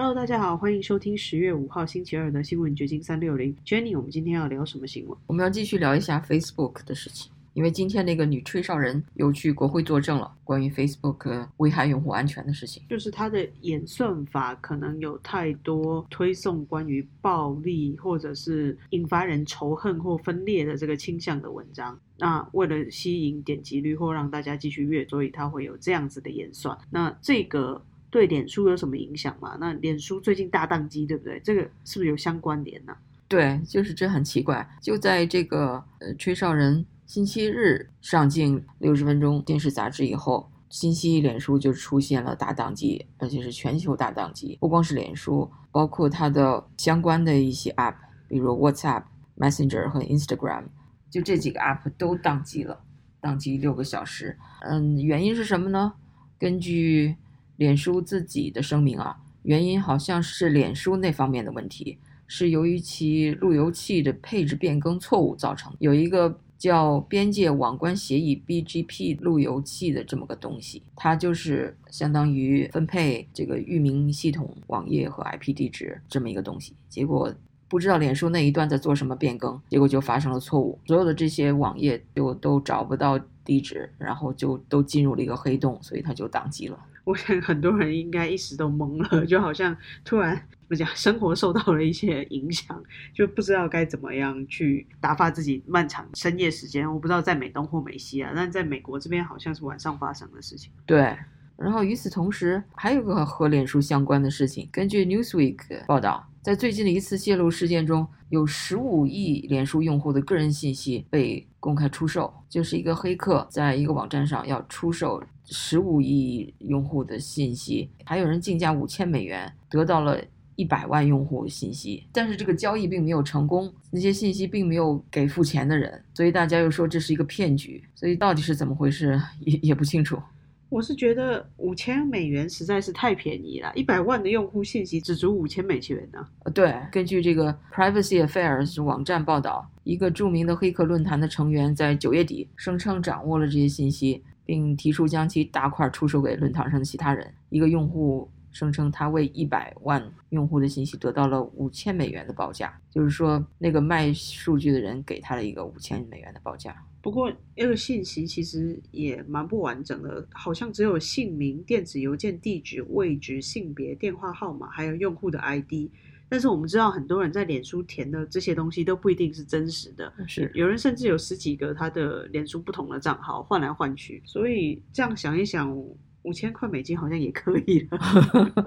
Hello，大家好，欢迎收听十月五号星期二的新闻掘金三六零。Jenny，我们今天要聊什么新闻？我们要继续聊一下 Facebook 的事情，因为今天那个女吹哨人又去国会作证了，关于 Facebook 危害用户安全的事情。就是它的演算法可能有太多推送关于暴力或者是引发人仇恨或分裂的这个倾向的文章。那为了吸引点击率或让大家继续阅，所以它会有这样子的演算。那这个。对脸书有什么影响吗？那脸书最近大宕机，对不对？这个是不是有相关联呢？对，就是这很奇怪。就在这个呃吹哨人星期日上镜六十分钟电视杂志以后，星期一脸书就出现了大宕机，而且是全球大宕机。不光是脸书，包括它的相关的一些 App，比如 WhatsApp、Messenger 和 Instagram，就这几个 App 都宕机了，宕机六个小时。嗯，原因是什么呢？根据脸书自己的声明啊，原因好像是脸书那方面的问题，是由于其路由器的配置变更错误造成。有一个叫边界网关协议 （BGP） 路由器的这么个东西，它就是相当于分配这个域名系统网页和 IP 地址这么一个东西。结果不知道脸书那一段在做什么变更，结果就发生了错误，所有的这些网页就都找不到地址，然后就都进入了一个黑洞，所以它就宕机了。我想很多人应该一时都懵了，就好像突然怎么讲，生活受到了一些影响，就不知道该怎么样去打发自己漫长深夜时间。我不知道在美东或美西啊，但在美国这边好像是晚上发生的事情。对，然后与此同时，还有个和脸书相关的事情，根据 Newsweek 报道。在最近的一次泄露事件中，有十五亿脸书用户的个人信息被公开出售，就是一个黑客在一个网站上要出售十五亿用户的信息，还有人竞价五千美元得到了一百万用户信息，但是这个交易并没有成功，那些信息并没有给付钱的人，所以大家又说这是一个骗局，所以到底是怎么回事也也不清楚。我是觉得五千美元实在是太便宜了，一百万的用户信息只足五千美元呢。呃，对，根据这个 Privacy Affairs 网站报道，一个著名的黑客论坛的成员在九月底声称掌握了这些信息，并提出将其大块出售给论坛上的其他人。一个用户声称他为一百万用户的信息得到了五千美元的报价，就是说那个卖数据的人给他了一个五千美元的报价。不过，那个信息其实也蛮不完整的，好像只有姓名、电子邮件地址、位置、性别、电话号码，还有用户的 ID。但是我们知道，很多人在脸书填的这些东西都不一定是真实的，是有人甚至有十几个他的脸书不同的账号换来换去。所以这样想一想，五千块美金好像也可以了。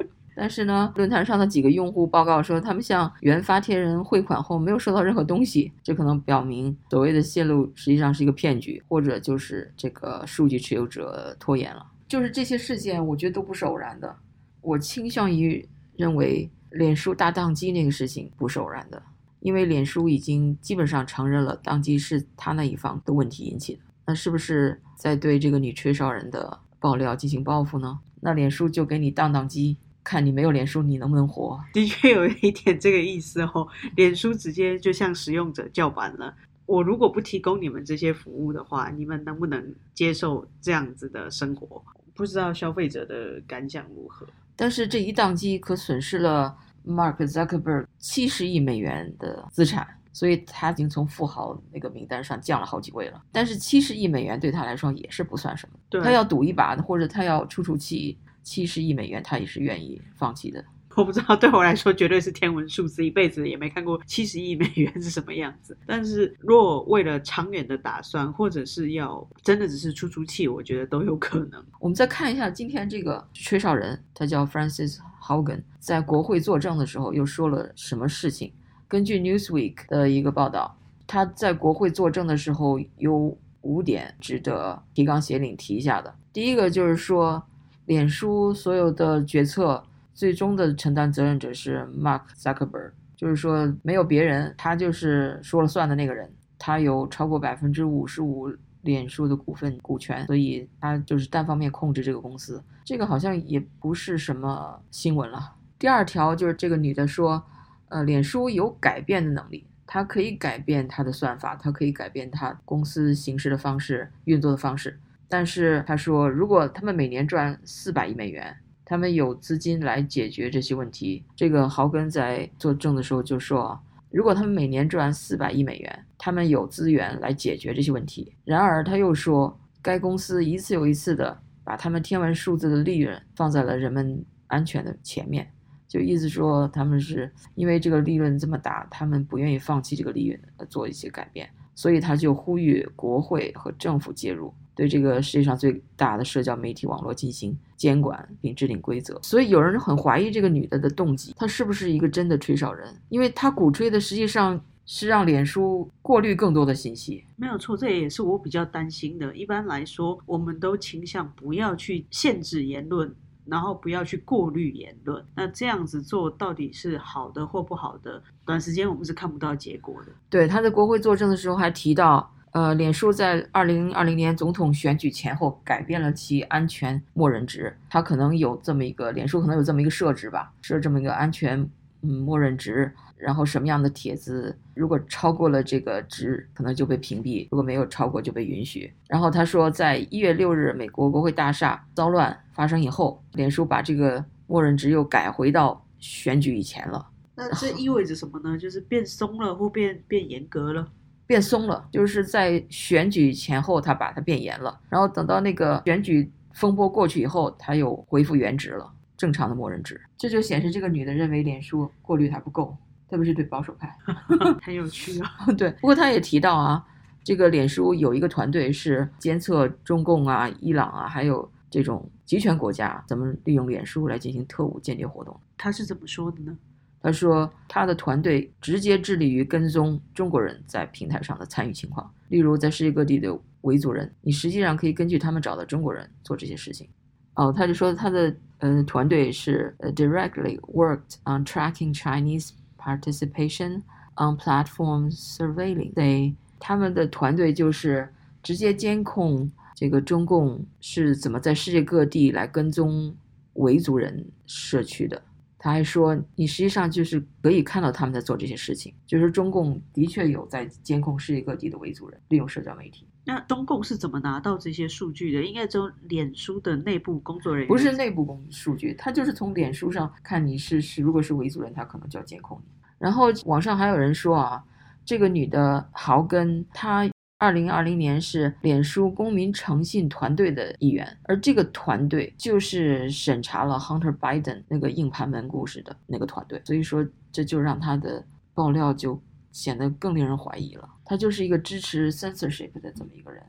但是呢，论坛上的几个用户报告说，他们向原发帖人汇款后没有收到任何东西，这可能表明所谓的泄露实际上是一个骗局，或者就是这个数据持有者拖延了。就是这些事件，我觉得都不是偶然的。我倾向于认为，脸书大宕机那个事情不是偶然的，因为脸书已经基本上承认了宕机是他那一方的问题引起的。那是不是在对这个女吹哨人的爆料进行报复呢？那脸书就给你当当机。看你没有脸书，你能不能活？的确有一点这个意思哦。脸书直接就向使用者叫板了。我如果不提供你们这些服务的话，你们能不能接受这样子的生活？不知道消费者的感想如何。但是这一宕机可损失了 Mark Zuckerberg 七十亿美元的资产，所以他已经从富豪那个名单上降了好几位了。但是七十亿美元对他来说也是不算什么。他要赌一把，或者他要出出气。七十亿美元，他也是愿意放弃的。我不知道，对我来说绝对是天文数字，一辈子也没看过七十亿美元是什么样子。但是，若为了长远的打算，或者是要真的只是出出气，我觉得都有可能。我们再看一下今天这个吹哨人，他叫 Francis Hogan，在国会作证的时候又说了什么事情？根据 Newsweek 的一个报道，他在国会作证的时候有五点值得提纲挈领提一下的。第一个就是说。脸书所有的决策最终的承担责任者是 Mark Zuckerberg，就是说没有别人，他就是说了算的那个人。他有超过百分之五十五脸书的股份股权，所以他就是单方面控制这个公司。这个好像也不是什么新闻了。第二条就是这个女的说，呃，脸书有改变的能力，它可以改变它的算法，它可以改变它公司行事的方式、运作的方式。但是他说，如果他们每年赚四百亿美元，他们有资金来解决这些问题。这个豪根在作证的时候就说，如果他们每年赚四百亿美元，他们有资源来解决这些问题。然而他又说，该公司一次又一次的把他们天文数字的利润放在了人们安全的前面。就意思说，他们是因为这个利润这么大，他们不愿意放弃这个利润，做一些改变，所以他就呼吁国会和政府介入，对这个世界上最大的社交媒体网络进行监管并制定规则。所以有人很怀疑这个女的的动机，她是不是一个真的吹哨人？因为她鼓吹的实际上是让脸书过滤更多的信息。没有错，这也是我比较担心的。一般来说，我们都倾向不要去限制言论。然后不要去过滤言论，那这样子做到底是好的或不好的？短时间我们是看不到结果的。对，他在国会作证的时候还提到，呃，脸书在二零二零年总统选举前后改变了其安全默认值，他可能有这么一个，脸书可能有这么一个设置吧，设这么一个安全嗯默认值。然后什么样的帖子，如果超过了这个值，可能就被屏蔽；如果没有超过，就被允许。然后他说，在一月六日美国国会大厦骚乱发生以后，脸书把这个默认值又改回到选举以前了。那这意味着什么呢？就是变松了或变变严格了？变松了，就是在选举前后他把它变严了，然后等到那个选举风波过去以后，他又恢复原职了，正常的默认值。这就显示这个女的认为脸书过滤还不够。特别是对保守派，很有趣啊。对，不过他也提到啊，这个脸书有一个团队是监测中共啊、伊朗啊，还有这种集权国家怎么利用脸书来进行特务间谍活动。他是怎么说的呢？他说他的团队直接致力于跟踪中国人在平台上的参与情况，例如在世界各地的维族人，你实际上可以根据他们找到中国人做这些事情。哦，他就说他的呃团队是 directly worked on tracking Chinese。Participation on platform surveilling，对他们的团队就是直接监控这个中共是怎么在世界各地来跟踪维族人社区的。他还说，你实际上就是可以看到他们在做这些事情，就是中共的确有在监控世界各地的维族人，利用社交媒体。那中共是怎么拿到这些数据的？应该从脸书的内部工作人员，不是内部工数据，他就是从脸书上看你是是，如果是维族人，他可能就要监控你。然后网上还有人说啊，这个女的豪根，她二零二零年是脸书公民诚信团队的一员，而这个团队就是审查了 Hunter Biden 那个硬盘门故事的那个团队，所以说这就让他的爆料就显得更令人怀疑了。他就是一个支持 censorship 的这么一个人，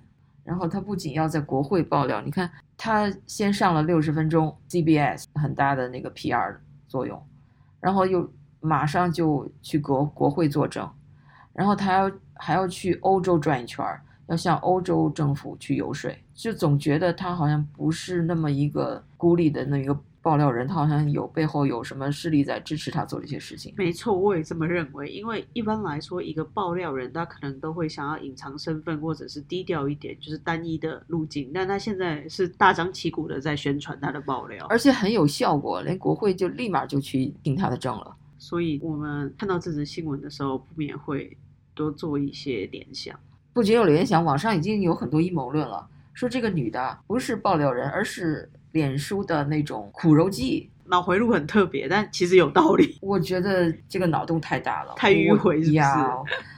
然后他不仅要在国会爆料，你看他先上了六十分钟 CBS 很大的那个 PR 作用，然后又。马上就去国国会作证，然后他要还要去欧洲转一圈，要向欧洲政府去游说，就总觉得他好像不是那么一个孤立的那一个爆料人，他好像有背后有什么势力在支持他做这些事情。没错，我也这么认为，因为一般来说，一个爆料人他可能都会想要隐藏身份，或者是低调一点，就是单一的路径。但他现在是大张旗鼓的在宣传他的爆料，而且很有效果，连国会就立马就去听他的证了。所以，我们看到这则新闻的时候，不免会多做一些联想。不仅有联想，网上已经有很多阴谋论了，说这个女的不是爆料人，而是脸书的那种苦肉计，脑回路很特别，但其实有道理。我觉得这个脑洞太大了，太迂回，是不是？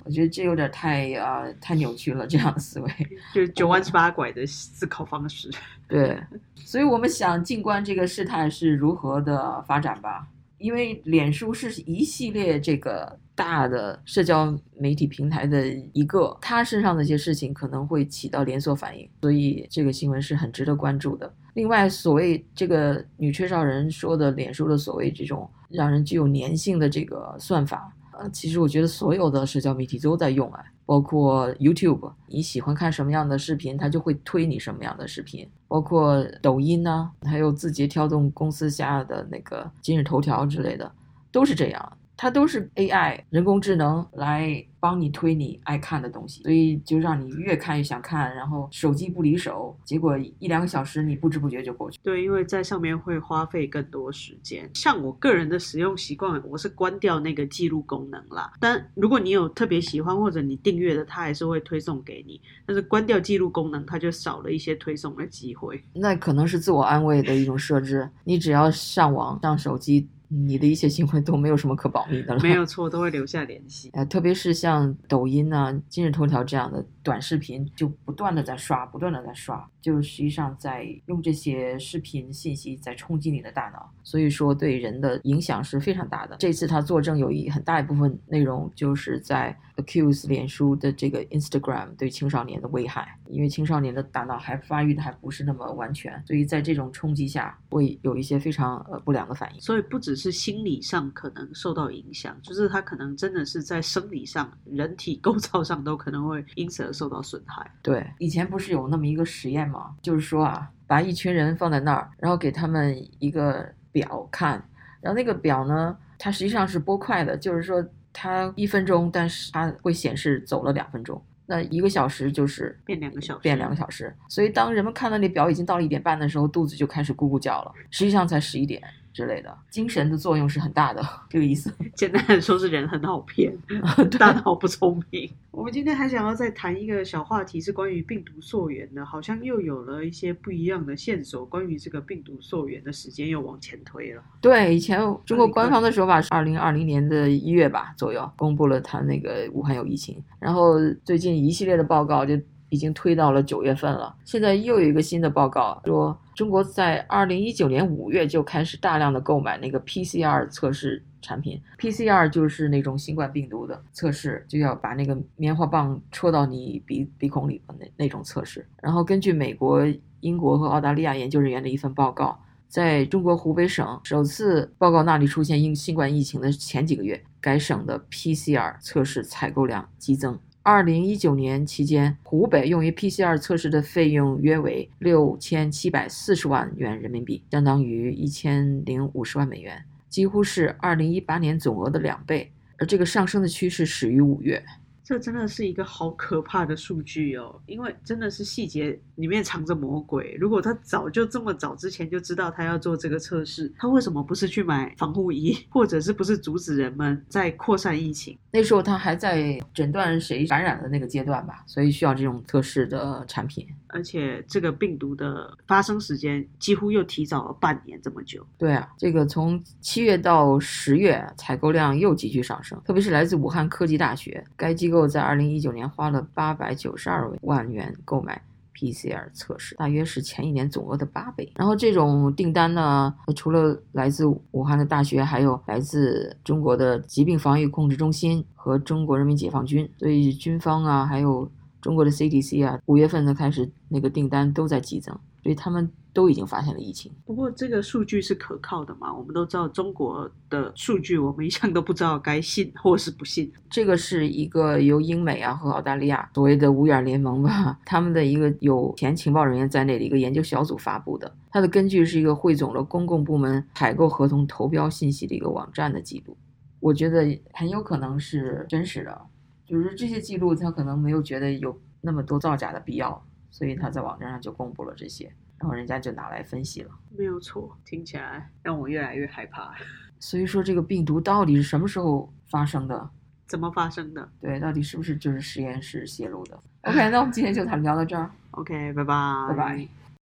我觉得这有点太呃，太扭曲了，这样的思维，就九弯十八拐的思考方式。对，所以我们想静观这个事态是如何的发展吧。因为脸书是一系列这个大的社交媒体平台的一个，它身上的一些事情可能会起到连锁反应，所以这个新闻是很值得关注的。另外，所谓这个女吹哨人说的脸书的所谓这种让人具有粘性的这个算法，呃，其实我觉得所有的社交媒体都在用啊。包括 YouTube，你喜欢看什么样的视频，它就会推你什么样的视频。包括抖音呢，还有字节跳动公司下的那个今日头条之类的，都是这样。它都是 AI 人工智能来帮你推你爱看的东西，所以就让你越看越想看，然后手机不离手，结果一两个小时你不知不觉就过去。对，因为在上面会花费更多时间。像我个人的使用习惯，我是关掉那个记录功能啦。但如果你有特别喜欢或者你订阅的，它还是会推送给你。但是关掉记录功能，它就少了一些推送的机会。那可能是自我安慰的一种设置，你只要上网上手机。你的一些行为都没有什么可保密的了，没有错，都会留下联系。呃，特别是像抖音啊、今日头条这样的短视频，就不断的在刷，不断的在刷，就实际上在用这些视频信息在冲击你的大脑，所以说对人的影响是非常大的。这次他作证有一很大一部分内容就是在 accuse 脸书的这个 Instagram 对青少年的危害，因为青少年的大脑还发育的还不是那么完全，所以在这种冲击下会有一些非常呃不良的反应。所以不只是。是心理上可能受到影响，就是他可能真的是在生理上、人体构造上都可能会因此而受到损害。对，以前不是有那么一个实验吗？就是说啊，把一群人放在那儿，然后给他们一个表看，然后那个表呢，它实际上是拨快的，就是说它一分钟，但是它会显示走了两分钟，那一个小时就是变两个小时，变两个小时。所以当人们看到那表已经到了一点半的时候，肚子就开始咕咕叫了，实际上才十一点。之类的，精神的作用是很大的，这个意思。简单来说，是人很好骗，大脑不聪明。我们今天还想要再谈一个小话题，是关于病毒溯源的，好像又有了一些不一样的线索。关于这个病毒溯源的时间又往前推了。对，以前中国官方的说法是二零二零年的一月吧左右公布了他那个武汉有疫情，然后最近一系列的报告就。已经推到了九月份了。现在又有一个新的报告说，中国在二零一九年五月就开始大量的购买那个 PCR 测试产品。PCR 就是那种新冠病毒的测试，就要把那个棉花棒戳到你鼻鼻孔里的那那种测试。然后根据美国、英国和澳大利亚研究人员的一份报告，在中国湖北省首次报告那里出现因新冠疫情的前几个月，该省的 PCR 测试采购量激增。二零一九年期间，湖北用于 PCR 测试的费用约为六千七百四十万元人民币，相当于一千零五十万美元，几乎是二零一八年总额的两倍。而这个上升的趋势始于五月。这真的是一个好可怕的数据哦，因为真的是细节里面藏着魔鬼。如果他早就这么早之前就知道他要做这个测试，他为什么不是去买防护衣，或者是不是阻止人们在扩散疫情？那时候他还在诊断谁感染的那个阶段吧，所以需要这种测试的产品。而且这个病毒的发生时间几乎又提早了半年这么久。对啊，这个从七月到十月采购量又急剧上升，特别是来自武汉科技大学该机构在二零一九年花了八百九十二万元购买 PCR 测试，大约是前一年总额的八倍。然后这种订单呢，除了来自武汉的大学，还有来自中国的疾病防御控制中心和中国人民解放军，所以军方啊，还有。中国的 CDC 啊，五月份呢开始那个订单都在激增，所以他们都已经发现了疫情。不过这个数据是可靠的嘛？我们都知道中国的数据，我们一向都不知道该信或是不信。这个是一个由英美啊和澳大利亚所谓的五眼联盟吧，他们的一个有前情报人员在内的一个研究小组发布的。它的根据是一个汇总了公共部门采购合同投标信息的一个网站的记录，我觉得很有可能是真实的。就是这些记录，他可能没有觉得有那么多造假的必要，所以他在网站上就公布了这些，然后人家就拿来分析了。没有错，听起来让我越来越害怕。所以说，这个病毒到底是什么时候发生的？怎么发生的？对，到底是不是就是实验室泄露的？OK，那我们今天就谈聊到这儿。OK，拜拜，拜拜。